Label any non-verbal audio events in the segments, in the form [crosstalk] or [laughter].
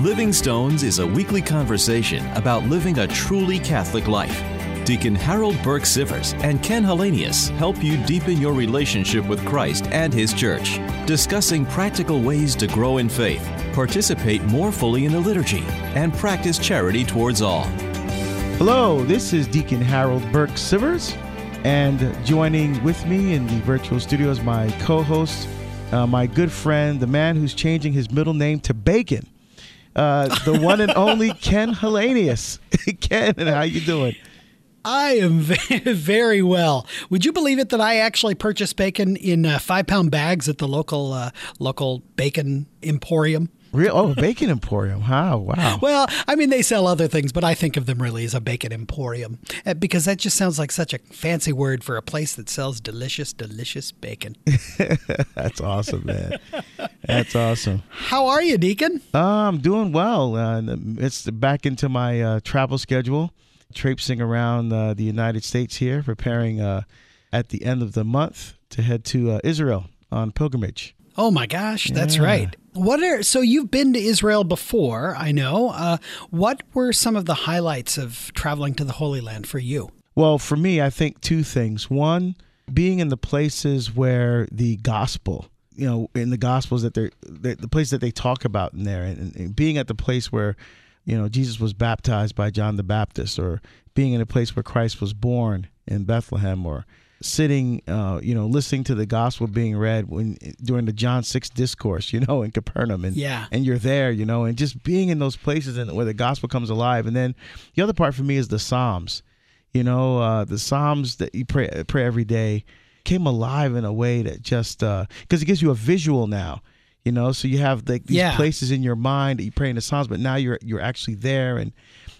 Living Stones is a weekly conversation about living a truly Catholic life. Deacon Harold Burke Sivers and Ken Hallenius help you deepen your relationship with Christ and His Church, discussing practical ways to grow in faith, participate more fully in the liturgy, and practice charity towards all. Hello, this is Deacon Harold Burke Sivers, and joining with me in the virtual studio is my co host, uh, my good friend, the man who's changing his middle name to Bacon. Uh, the one and only Ken Hallenius. [laughs] Ken, how you doing? I am [laughs] very well. Would you believe it that I actually purchased bacon in uh, five pound bags at the local uh, local bacon emporium? Real oh, bacon emporium. Wow, wow. Well, I mean they sell other things, but I think of them really as a bacon emporium uh, because that just sounds like such a fancy word for a place that sells delicious, delicious bacon. [laughs] That's awesome, man. That's awesome. How are you, Deacon? Uh, I'm doing well. Uh, it's back into my uh, travel schedule, traipsing around uh, the United States here, preparing uh, at the end of the month to head to uh, Israel on pilgrimage. Oh my gosh, that's yeah. right. What are so you've been to Israel before? I know. Uh, what were some of the highlights of traveling to the Holy Land for you? Well, for me, I think two things. One, being in the places where the gospel, you know, in the gospels that they're, the place that they talk about in there, and, and being at the place where, you know, Jesus was baptized by John the Baptist, or being in a place where Christ was born in Bethlehem, or sitting, uh, you know, listening to the gospel being read when during the John six discourse, you know, in Capernaum, and yeah, and you're there, you know, and just being in those places and where the gospel comes alive. And then the other part for me is the Psalms, you know, uh, the Psalms that you pray pray every day came alive in a way that just because uh, it gives you a visual now. You know, so you have like these yeah. places in your mind that you pray in the Psalms, but now you're you're actually there, and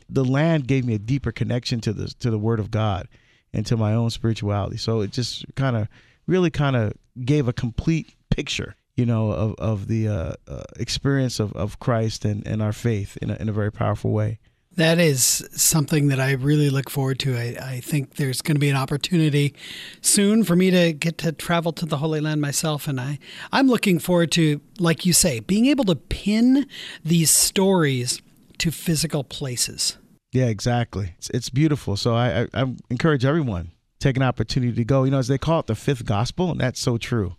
the land gave me a deeper connection to the to the Word of God into my own spirituality. So it just kind of really kind of gave a complete picture, you know, of, of the uh, uh, experience of, of Christ and, and our faith in a, in a very powerful way. That is something that I really look forward to. I, I think there's going to be an opportunity soon for me to get to travel to the Holy Land myself. And I, I'm looking forward to, like you say, being able to pin these stories to physical places. Yeah, exactly. It's, it's beautiful. So I, I, I encourage everyone take an opportunity to go. You know, as they call it, the fifth gospel, and that's so true.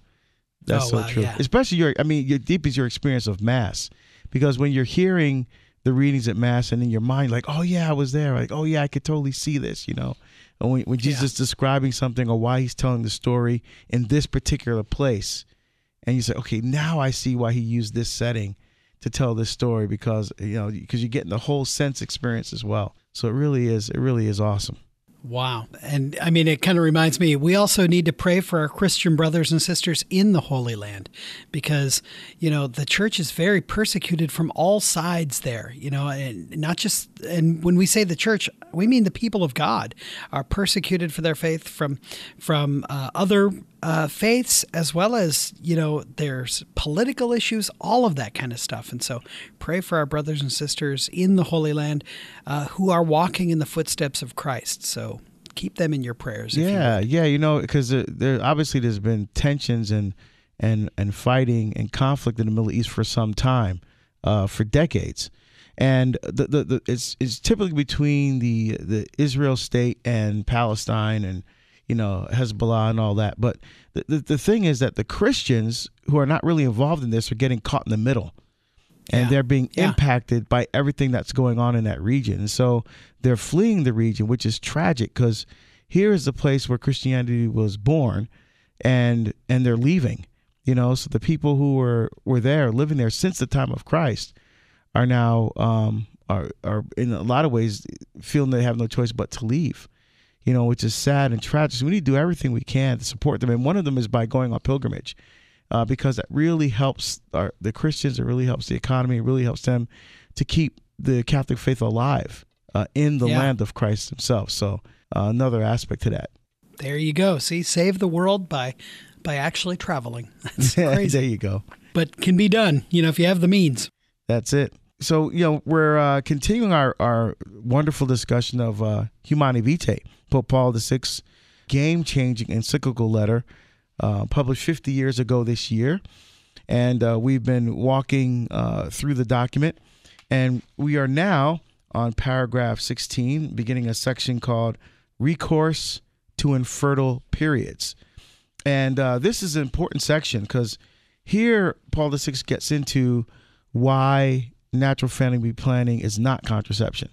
That's oh, so wow, true. Yeah. Especially your, I mean, your deep is your experience of mass, because when you're hearing the readings at mass, and in your mind, like, oh yeah, I was there. Like, oh yeah, I could totally see this. You know, and when, when Jesus is describing something or why he's telling the story in this particular place, and you say, okay, now I see why he used this setting to tell this story because you know because you're getting the whole sense experience as well. So it really is it really is awesome. Wow. And I mean, it kind of reminds me, we also need to pray for our Christian brothers and sisters in the Holy Land because, you know, the church is very persecuted from all sides there, you know, and not just, and when we say the church, we mean the people of God are persecuted for their faith from, from uh, other uh, faiths as well as you know there's political issues all of that kind of stuff. And so pray for our brothers and sisters in the holy land uh, who are walking in the footsteps of christ. So keep them in your prayers yeah you yeah you know because there, there obviously there's been tensions and and and fighting and conflict in the middle east for some time uh, for decades. And the, the, the it's, it's typically between the the israel state and palestine and you know, Hezbollah and all that. But the, the, the, thing is that the Christians who are not really involved in this are getting caught in the middle. And yeah. they're being yeah. impacted by everything that's going on in that region. And so they're fleeing the region, which is tragic because here is the place where Christianity was born and and they're leaving. You know, so the people who were, were there, living there since the time of Christ, are now um, are are in a lot of ways feeling they have no choice but to leave you know, which is sad and tragic. So we need to do everything we can to support them. And one of them is by going on pilgrimage, uh, because that really helps our, the Christians. It really helps the economy. It really helps them to keep the Catholic faith alive uh, in the yeah. land of Christ Himself. So uh, another aspect to that. There you go. See, save the world by by actually traveling. [laughs] That's [laughs] crazy. there you go. But can be done, you know, if you have the means. That's it. So, you know, we're uh, continuing our, our wonderful discussion of uh, Humanae Vitae. Paul VI game changing encyclical letter uh, published 50 years ago this year. And uh, we've been walking uh, through the document. And we are now on paragraph 16, beginning a section called Recourse to Infertile Periods. And uh, this is an important section because here Paul VI gets into why natural family planning is not contraception.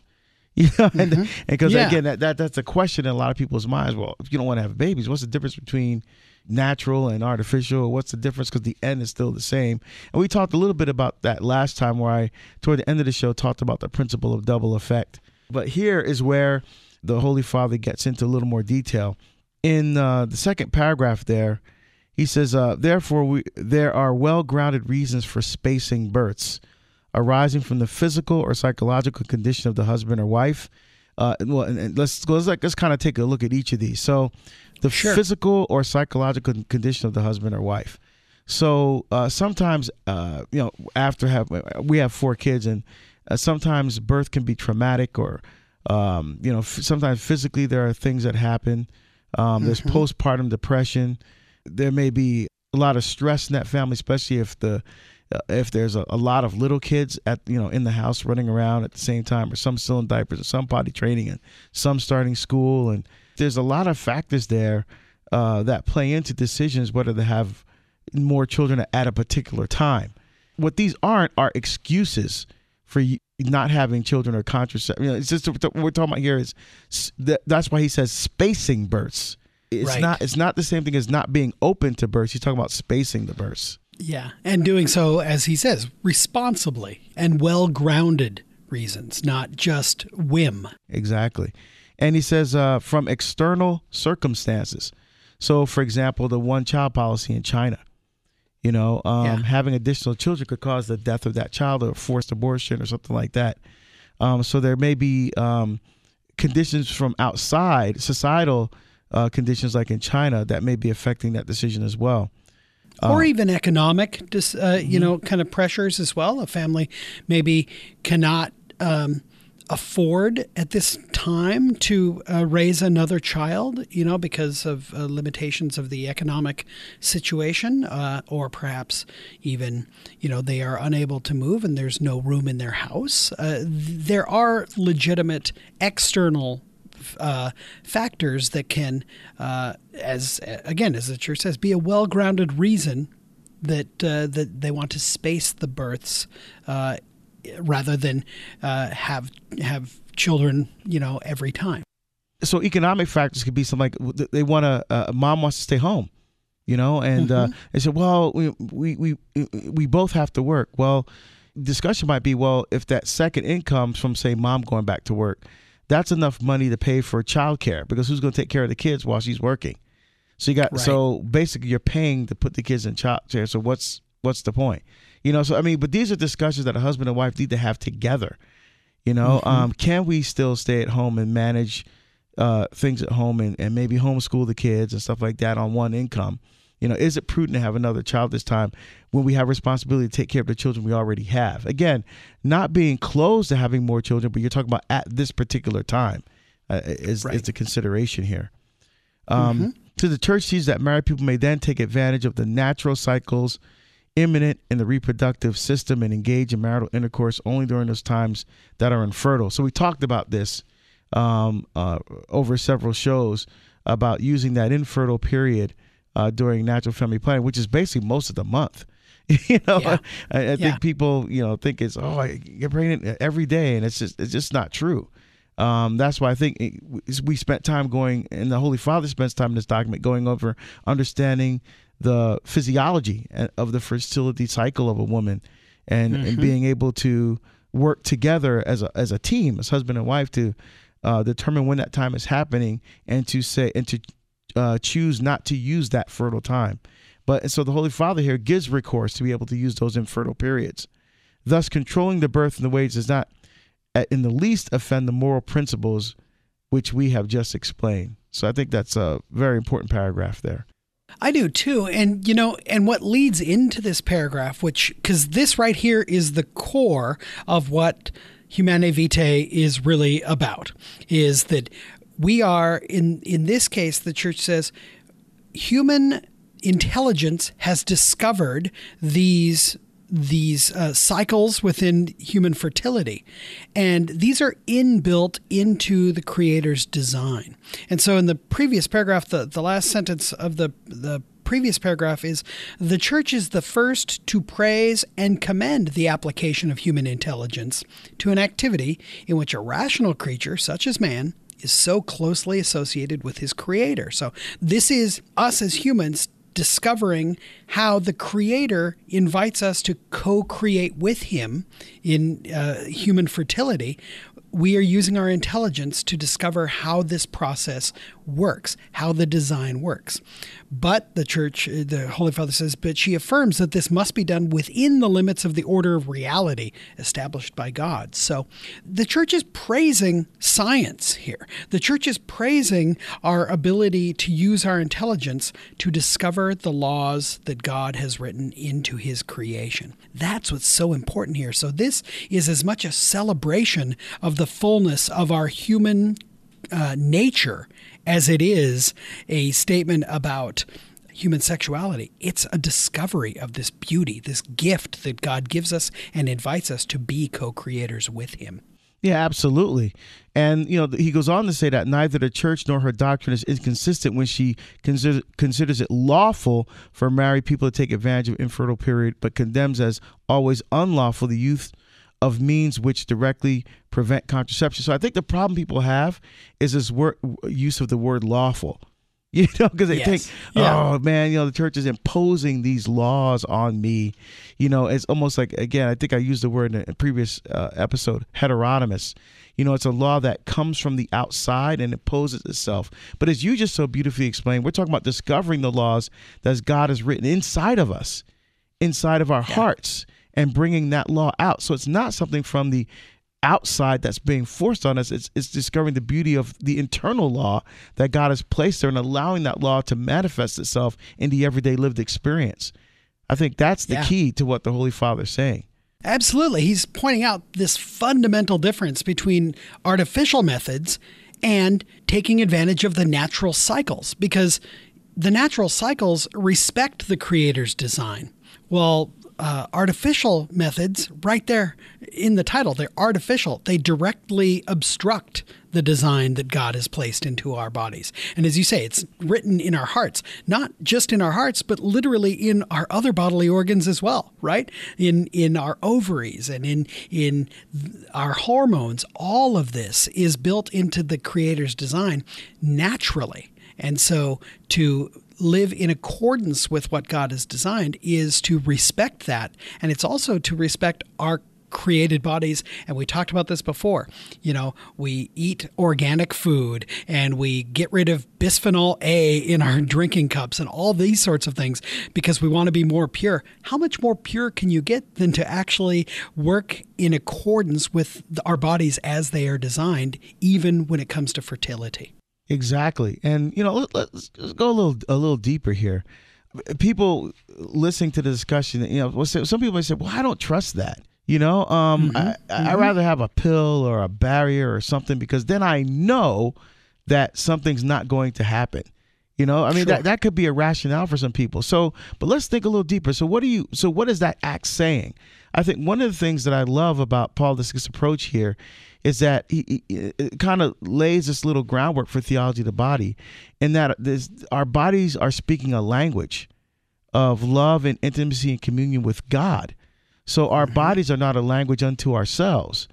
[laughs] You know, and because Mm-hmm. Yeah. again, that, that that's a question in a lot of people's minds. Well, if you don't want to have babies, what's the difference between natural and artificial? What's the difference? Because the end is still the same. And we talked a little bit about that last time, where I toward the end of the show talked about the principle of double effect. But here is where the Holy Father gets into a little more detail. In uh, the second paragraph, there he says, uh, "Therefore, we, there are well-grounded reasons for spacing births." Arising from the physical or psychological condition of the husband or wife. Uh, well, and, and let's let's like let's kind of take a look at each of these. So, the Sure. physical or psychological condition of the husband or wife. So uh, sometimes, uh, you know, after have we have four kids, and uh, sometimes birth can be traumatic, or um, you know, f- sometimes physically there are things that happen. Um, There's postpartum depression. There may be a lot of stress in that family, especially if the if there's a, a lot of little kids at you know in the house running around at the same time, or some still in diapers, or some potty training, and some starting school, and there's a lot of factors there uh, that play into decisions whether to have more children at a particular time. What these aren't are excuses for not having children or contraception. You know, it's just what we're talking about here is that's why he says spacing births. It's Right. not. It's not the same thing as not being open to births. He's talking about spacing the births. Yeah. And doing so, as he says, responsibly and well grounded reasons, not just whim. Exactly. And he says uh, from external circumstances. So, for example, the one child policy in China, you know, um, Yeah. having additional children could cause the death of that child or forced abortion or something like that. Um, so, there may be um, conditions from outside, societal uh, conditions like in China, that may be affecting that decision as well. Or even economic, dis, uh, you know, kind of pressures as well. A family maybe cannot um, afford at this time to uh, raise another child, you know, because of uh, limitations of the economic situation, uh, or perhaps even, you know, they are unable to move and there's no room in their house. Uh, there are legitimate external uh, factors that can, uh, as again, as the church says, be a well-grounded reason that uh, that they want to space the births uh, rather than uh, have have children, you know, every time. so economic factors could be something like they want to uh, mom wants to stay home you know and uh, they said well we, we we we both have to work well discussion might be well if that second income from say mom going back to work that's enough money to pay for childcare because who's going to take care of the kids while she's working so you got Right. so basically you're paying to put the kids in childcare so what's what's the point you know so i mean but these are discussions that a husband and wife need to have together you know, um, can we still stay at home and manage uh, things at home and, and maybe homeschool the kids and stuff like that on one income? You know, is it prudent to have another child this time when we have responsibility to take care of the children we already have? Again, not being closed to having more children, but you're talking about at this particular time uh, is, Right. is the consideration here. Um, So the church sees that married people may then take advantage of the natural cycles immanent in the reproductive system and engage in marital intercourse only during those times that are infertile. So we talked about this um, uh, over several shows about using that infertile period uh, during natural family planning, which is basically most of the month. [laughs] you know, Yeah. I, I think Yeah. people you know think it's oh I get pregnant every day, and it's just it's just not true. Um, that's why I think it, we spent time going, and the Holy Father spends time in this document going over understanding the physiology of the fertility cycle of a woman, and, and being able to work together as a as a team, as husband and wife, to uh, determine when that time is happening, and to say and to uh, choose not to use that fertile time. But so the Holy Father here gives recourse to be able to use those infertile periods. Thus, controlling the birth and the wage does not in the least offend the moral principles which we have just explained. So I think that's a very important paragraph there. I do too. And, you know, and what leads into this paragraph, which, because this right here is the core of what Humanae Vitae is really about, is that we are, in, in this case, the church says, human intelligence has discovered these these uh, cycles within human fertility. And these are inbuilt into the creator's design. And so in the previous paragraph, the, the last sentence of the, the previous paragraph is the church is the first to praise and commend the application of human intelligence to an activity in which a rational creature, such as man, is so closely associated with his creator. So this is us as humans discovering how the creator invites us to co-create with him in uh, human fertility we are using our intelligence to discover how this process works, how the design works. But the church, the Holy Father says, but she affirms that this must be done within the limits of the order of reality established by God. So the church is praising science here. The church is praising our ability to use our intelligence to discover the laws that God has written into his creation. That's what's so important here. So this is as much a celebration of the fullness of our human uh, nature as it is a statement about human sexuality. It's a discovery of this beauty, this gift that God gives us and invites us to be co creators with Him. Yeah, absolutely. And, you know, he goes on to say that neither the church nor her doctrine is inconsistent when she consider, considers it lawful for married people to take advantage of infertile period, but condemns as always unlawful the youth of means which directly prevent contraception. So I think the problem people have is this word use of the word lawful. [laughs] You know, because they yes. think, oh yeah. man, you know, the church is imposing these laws on me. You know, it's almost like again, I think I used the word in a previous uh, episode, heteronomous. You know, it's a law that comes from the outside and imposes itself. But as you just so beautifully explained, we're talking about discovering the laws that God has written inside of us, inside of our yeah. hearts and bringing that law out. So it's not something from the outside that's being forced on us. It's, it's discovering the beauty of the internal law that God has placed there and allowing that law to manifest itself in the everyday lived experience. I think that's the yeah. key to what the Holy Father is saying. Absolutely. He's pointing out this fundamental difference between artificial methods and taking advantage of the natural cycles because the natural cycles respect the creator's design. Well, uh, artificial methods right there in the title. They're artificial. They directly obstruct the design that God has placed into our bodies. And as you say, it's written in our hearts, not just in our hearts, but literally in our other bodily organs as well, right? In in our ovaries and in in our hormones. All of this is built into the creator's design naturally. And so to live in accordance with what God has designed is to respect that. And it's also to respect our created bodies. And we talked about this before. You know we eat organic food and we get rid of bisphenol A in our [laughs] drinking cups and all these sorts of things because we want to be more pure. How much more pure can you get than to actually work in accordance with our bodies as they are designed even when it comes to fertility Exactly, and you know, let, us go a little a little deeper here. People listening to the discussion, you know, some people may say, "Well, I don't trust that." You know, um, mm-hmm. I mm-hmm. I rather have a pill or a barrier or something because then I know that something's not going to happen. You know, I mean sure. that that could be a rationale for some people. So, but let's think a little deeper. So, what do you? So, what is that act saying? I think one of the things that I love about Paul Dyson's approach here is that he, he kind of lays this little groundwork for theology of the body, in that this, our bodies are speaking a language of love and intimacy and communion with God. So our mm-hmm. bodies are not a language unto ourselves.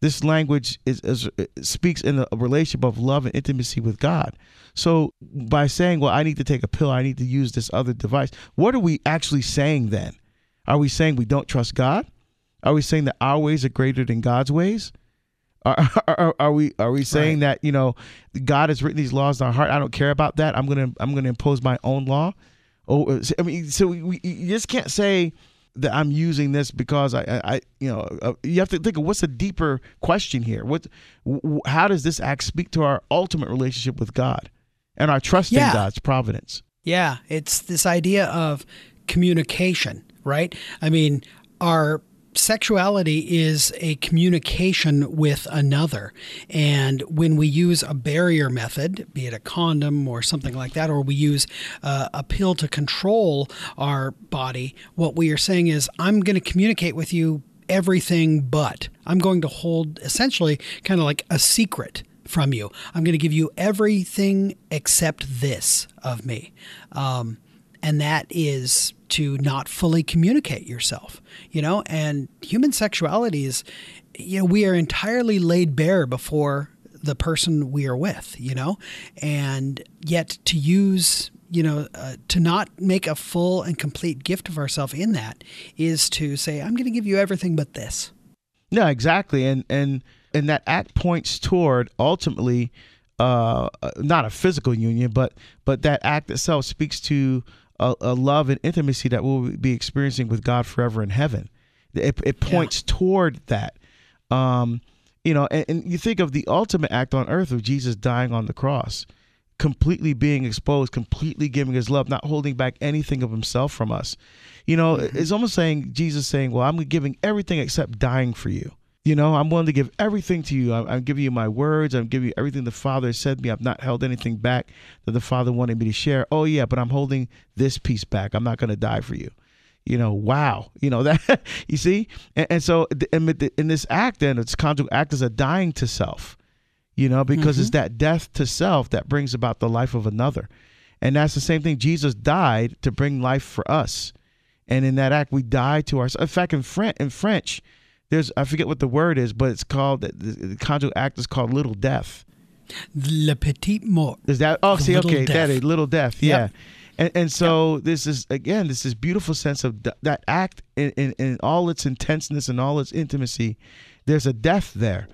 This language is, is, speaks in a relationship of love and intimacy with God. So by saying, "Well, I need to take a pill, I need to use this other device," what are we actually saying then? Are we saying we don't trust God? Are we saying that our ways are greater than God's ways? [laughs] Are, are, are, we are we saying right. that you know God has written these laws in our heart? I don't care about that. I'm gonna I'm gonna impose my own law. Oh, uh, I mean, so we, we you just can't say that I'm using this because I, I, I you know, uh, you have to think of what's the deeper question here. What, w- how does this act speak to our ultimate relationship with God and our trust yeah. in God's providence? Yeah, it's this idea of communication, right? I mean, our sexuality is a communication with another. And when we use a barrier method, be it a condom or something like that, or we use uh, a pill to control our body, what we are saying is, I'm going to communicate with you everything but. I'm going to hold essentially kind of like a secret from you. I'm going to give you everything except this of me. Um, and that is to not fully communicate yourself, you know, and human sexuality is, you know, we are entirely laid bare before the person we are with, you know, and yet to use, you know, uh, to not make a full and complete gift of ourselves in that is to say, I'm going to give you everything but this. No, exactly. And, and, and that act points toward ultimately, uh, not a physical union, but, but that act itself speaks to a, a, love and intimacy that we'll be experiencing with God forever in heaven. It, it points yeah. toward that. Um, you know, and, and, you think of the ultimate act on earth of Jesus dying on the cross, completely being exposed, completely giving his love, not holding back anything of himself from us. You know, mm-hmm. it's almost saying Jesus saying, "Well, I'm giving everything except dying for you." You know, I'm willing to give everything to you. I'm, I'm, giving you my words. I'm giving you everything the Father said to me. I've not held anything back that the Father wanted me to share. Oh, yeah, but I'm holding this piece back. I'm not going to die for you. You know, wow. You know, [laughs] that, you see? And, and so in, in, this act, then, it's conjugal act is a dying to self, you know, because mm-hmm. it's that death to self that brings about the life of another. And that's the same thing. Jesus died to bring life for us. And in that act, we die to ourselves. In fact, in, French, in French, there's I forget what the word is, but it's called the, the conjugal act is called little death. Le petit mort. Is that oh see okay death. that is little death yeah. Yep. And, and so yep. this is again this is beautiful sense of th- that act in, in, in, all its intenseness and all its intimacy. There's a death there,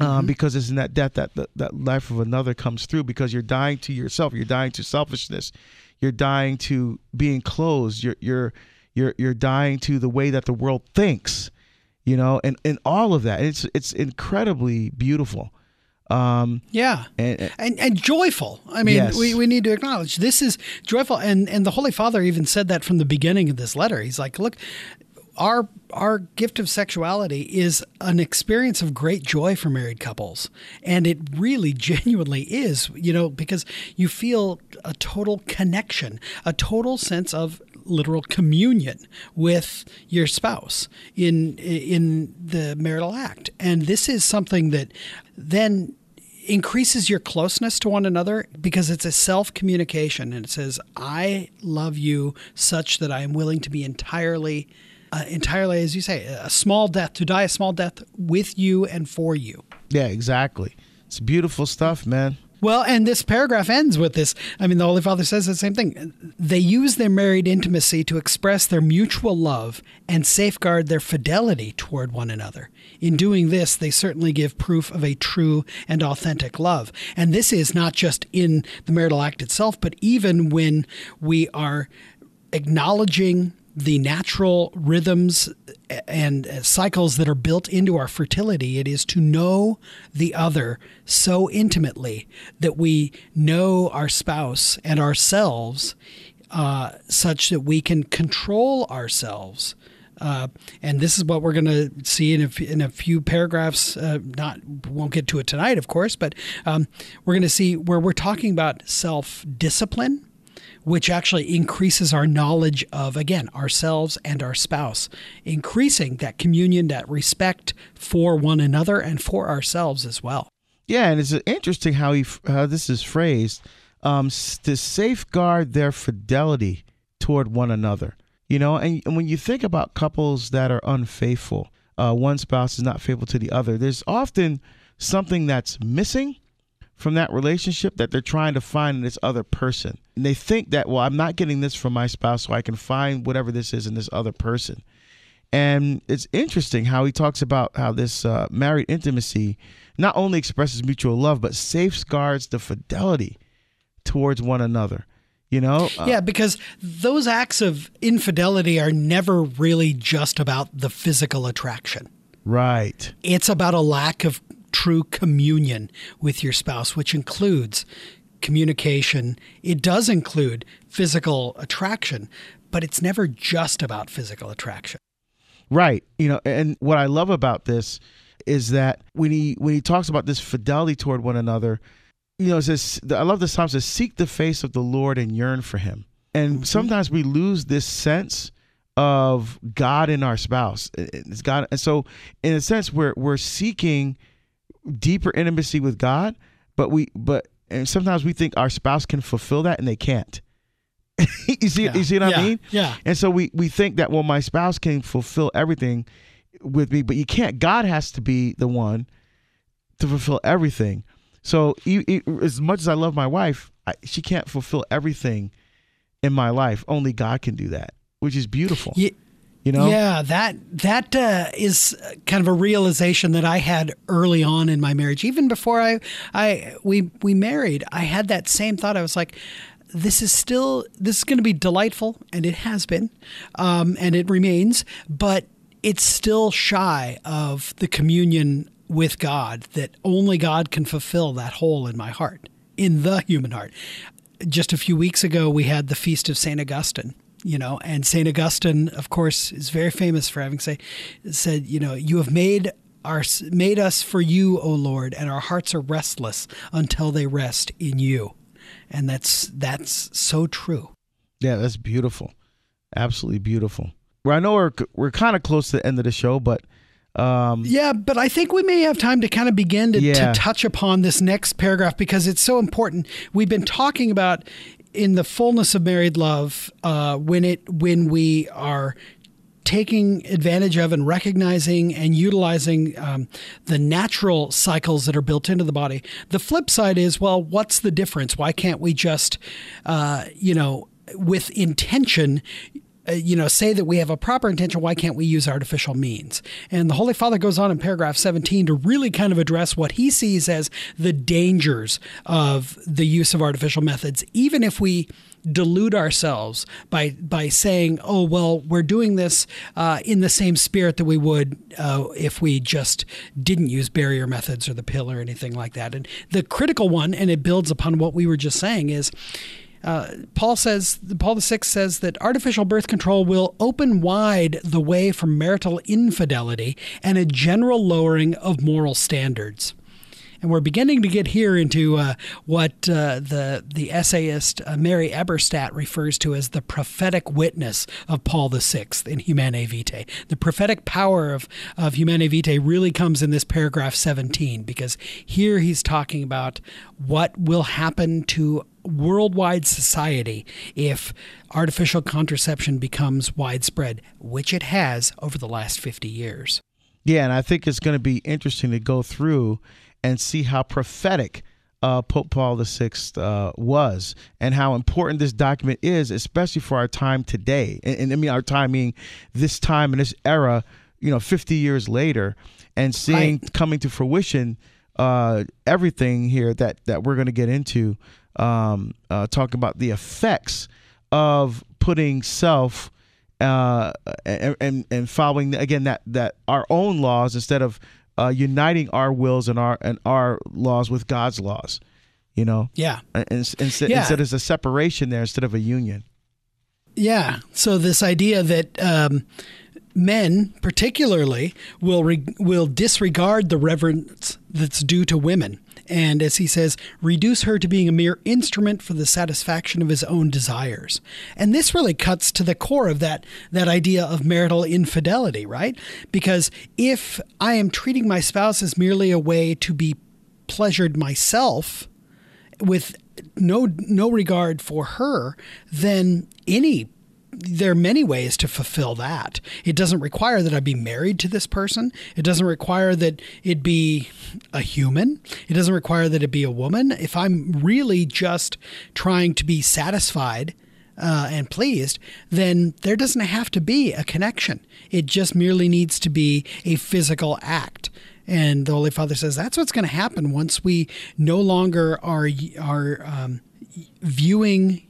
um, mm-hmm. because it's in that death that the, that life of another comes through. Because you're dying to yourself, you're dying to selfishness, you're dying to being closed, you're you're you're you're dying to the way that the world thinks you know, and, and all of that. It's it's incredibly beautiful. Um, yeah, and, and, and joyful. I mean, yes. we, we need to acknowledge this is joyful, and and the Holy Father even said that from the beginning of this letter. He's like, look, our our gift of sexuality is an experience of great joy for married couples and it really [laughs] genuinely is you know because you feel a total connection a total sense of literal communion with your spouse in in the marital act. And this is something that then increases your closeness to one another because it's a self communication and it says, I love you such that I am willing to be entirely, uh, entirely, as you say, a small death, to die a small death with you and for you. Yeah, exactly. It's beautiful stuff, man. Well, and this paragraph ends with this. I mean, the Holy Father says the same thing. They use their married intimacy to express their mutual love and safeguard their fidelity toward one another. In doing this, they certainly give proof of a true and authentic love. And this is not just in the marital act itself, but even when we are acknowledging the natural rhythms and cycles that are built into our fertility. It is to know the other so intimately that we know our spouse and ourselves uh, such that we can control ourselves. Uh, and this is what we're going to see in a, in a few paragraphs. Uh, not won't get to it tonight, of course, but um, we're going to see where we're talking about self discipline which actually increases our knowledge of, again, ourselves and our spouse, increasing that communion, that respect for one another and for ourselves as well. Yeah, and it's interesting how he how this is phrased um, to safeguard their fidelity toward one another. You know, and, and when you think about couples that are unfaithful, uh, one spouse is not faithful to the other. There's often something that's missing from that relationship that they're trying to find in this other person. And they think that, well, I'm not getting this from my spouse, so I can find whatever this is in this other person. And it's interesting how he talks about how this uh, married intimacy not only expresses mutual love, but safeguards the fidelity towards one another. You know? Uh, yeah, because those acts of infidelity are never really just about the physical attraction. Right. It's about a lack of true communion with your spouse, which includes communication. It does include physical attraction, but it's never just about physical attraction. Right. You know, and what I love about this is that when he when he talks about this fidelity toward one another, you know, it says I love this time says seek the face of the Lord and yearn for him. And mm-hmm. sometimes we lose this sense of God in our spouse. It's God and so in a sense we're we're seeking deeper intimacy with God, but we but and sometimes we think our spouse can fulfill that and they can't. [laughs] you see, yeah. you see what yeah. I mean? Yeah. And so we we think that well, my spouse can fulfill everything with me, but you can't. God has to be the one to fulfill everything. So you, as much as I love my wife, I, she can't fulfill everything in my life. Only God can do that, which is beautiful. Yeah. You know? Yeah, that that uh, is kind of a realization that I had early on in my marriage. Even before I I we we married, I had that same thought. I was like, this is still this is going to be delightful, and it has been, um, and it remains, but it's still shy of the communion with God that only God can fulfill that hole in my heart, in the human heart. Just a few weeks ago, we had the feast of Saint Augustine you know, and St. Augustine, of course, is very famous for having say, said, you know, you have made our, made us for you, O Lord, and our hearts are restless until they rest in you. And that's, that's so true. Yeah, that's beautiful. Absolutely beautiful. Well, I know we're, we're kind of close to the end of the show, but um, yeah, but I think we may have time to kind of begin to, yeah. to, touch upon this next paragraph because it's so important. We've been talking about in the fullness of married love, uh, when it when we are taking advantage of and recognizing and utilizing um, the natural cycles that are built into the body. The flip side is, well, what's the difference? Why can't we just, uh, you know, with intention uh, you know, say that we have a proper intention, why can't we use artificial means? And the Holy Father goes on in paragraph 17 to really kind of address what he sees as the dangers of the use of artificial methods, even if we delude ourselves by by saying, "Oh well, we're doing this uh, in the same spirit that we would uh, if we just didn't use barrier methods or the pill or anything like that." And the critical one, and it builds upon what we were just saying, is uh, Paul says, Paul VI says that artificial birth control will open wide the way for marital infidelity and a general lowering of moral standards. And we're beginning to get here into uh, what uh, the the essayist uh, Mary Eberstadt refers to as the prophetic witness of Paul VI in Humanae Vitae. The prophetic power of, of Humanae Vitae really comes in this paragraph 17 because here he's talking about what will happen to worldwide society if artificial contraception becomes widespread, which it has over the last 50 years. Yeah, and I think it's going to be interesting to go through and see how prophetic uh, Pope Paul VI uh, was and how important this document is, especially for our time today. And, and I mean, our time meaning this time in this era, you know, 50 years later, and seeing right. coming to fruition uh, everything here that, that we're going to get into um, uh, talk about the effects of putting self uh, and, and, and following again that that our own laws instead of uh, uniting our wills and our and our laws with God's laws. You know, yeah, and, and, and yeah. instead there's a separation there instead of a union. Yeah. So this idea that um, men, particularly, will re- will disregard the reverence that's due to women and as he says, reduce her to being a mere instrument for the satisfaction of his own desires. And this really cuts to the core of that that idea of marital infidelity, right? Because if I am treating my spouse as merely a way to be pleasured myself with no no regard for her, then any there are many ways to fulfill that. It doesn't require that I be married to this person. It doesn't require that it be a human. It doesn't require that it be a woman. If I'm really just trying to be satisfied uh, and pleased, then there doesn't have to be a connection. It just merely needs to be a physical act. And the Holy Father says that's what's going to happen once we no longer are are um, viewing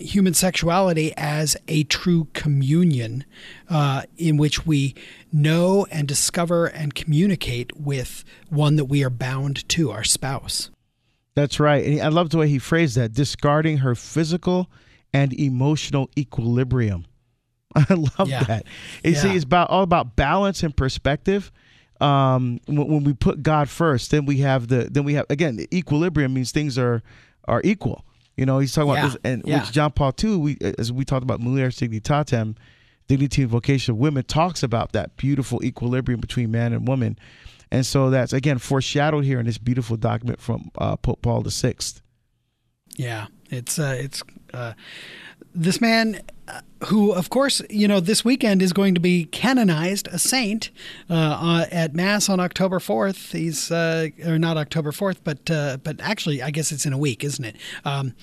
human sexuality as a true communion uh, in which we know and discover and communicate with one that we are bound to, our spouse. That's right. And I love the way he phrased that discarding her physical and emotional equilibrium. [laughs] I love Yeah. that. You see, it's about all about balance and perspective. Um, when, when we put God first, then we have the then we have again the equilibrium means things are are equal. You know, he's talking Yeah. about this, and Yeah. which John Paul II. We as we talked about mulieris dignitatem, dignity and vocation of women talks about that beautiful equilibrium between man and woman, and so that's again foreshadowed here in this beautiful document from uh, Pope Paul the Sixth. Yeah, it's uh, it's uh, this man uh, who, of course, you know, this weekend is going to be canonized a saint uh, uh, at Mass on October fourth. He's uh, or not October fourth, but but actually, I guess it's in a week, isn't it? Um,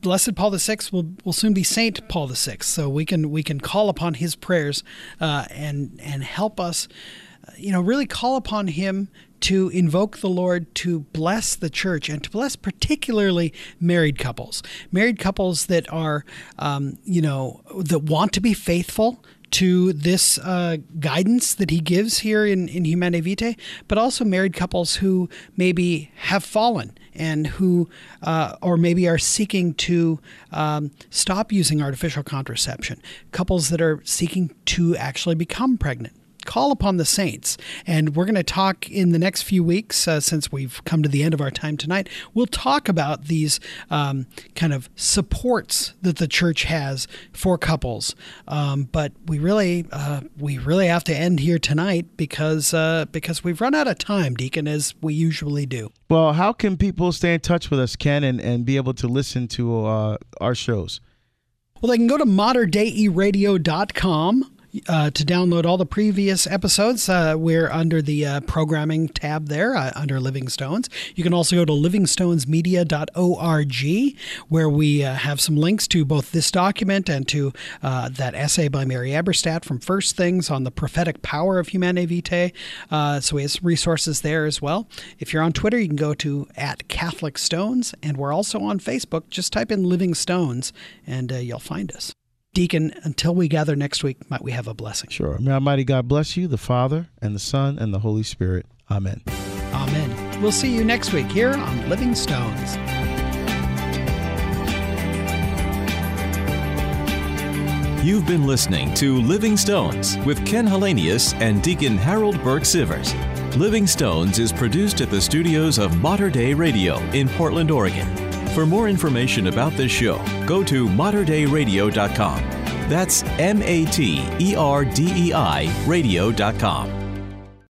Blessed Paul VI will will soon be Saint Paul VI, so we can we can call upon his prayers and and help us, you know, really call upon him to invoke the Lord to bless the church and to bless particularly married couples, married couples that are, um, you know, that want to be faithful to this uh, guidance that he gives here in, in Humanae Vitae, but also married couples who maybe have fallen and who, uh, or maybe are seeking to um, stop using artificial contraception, couples that are seeking to actually become pregnant call upon the saints. And we're going to talk in the next few weeks, uh, since we've come to the end of our time tonight, we'll talk about these um, kind of supports that the church has for couples. Um, but we really, uh, we really have to end here tonight because uh, because we've run out of time, Deacon, as we usually do. Well, how can people stay in touch with us, Ken, and, and be able to listen to uh, our shows? Well, they can go to materdeiradio.com uh, to download all the previous episodes. Uh, we're under the uh, programming tab there, uh, under Living Stones. You can also go to livingstonesmedia.org, where we uh, have some links to both this document and to uh, that essay by Mary Eberstadt from First Things on the prophetic power of Humanae Vitae. So we have some resources there as well. If you're on Twitter, you can go to at Catholic Stones, and we're also on Facebook. Just type in Living Stones, and you'll find us. Deacon, until we gather next week, might we have a blessing? Sure. May Almighty God bless you, the Father, and the Son, and the Holy Spirit. Amen. Amen. We'll see you next week here on Living Stones. You've been listening to Living Stones with Ken Hallenius and Deacon Harold Burke Sivers. Living Stones is produced at the studios of Mater Dei Radio in Portland, Oregon. For more information about this show, go to materdeiradio.com. That's M A T E R D E I radio.com.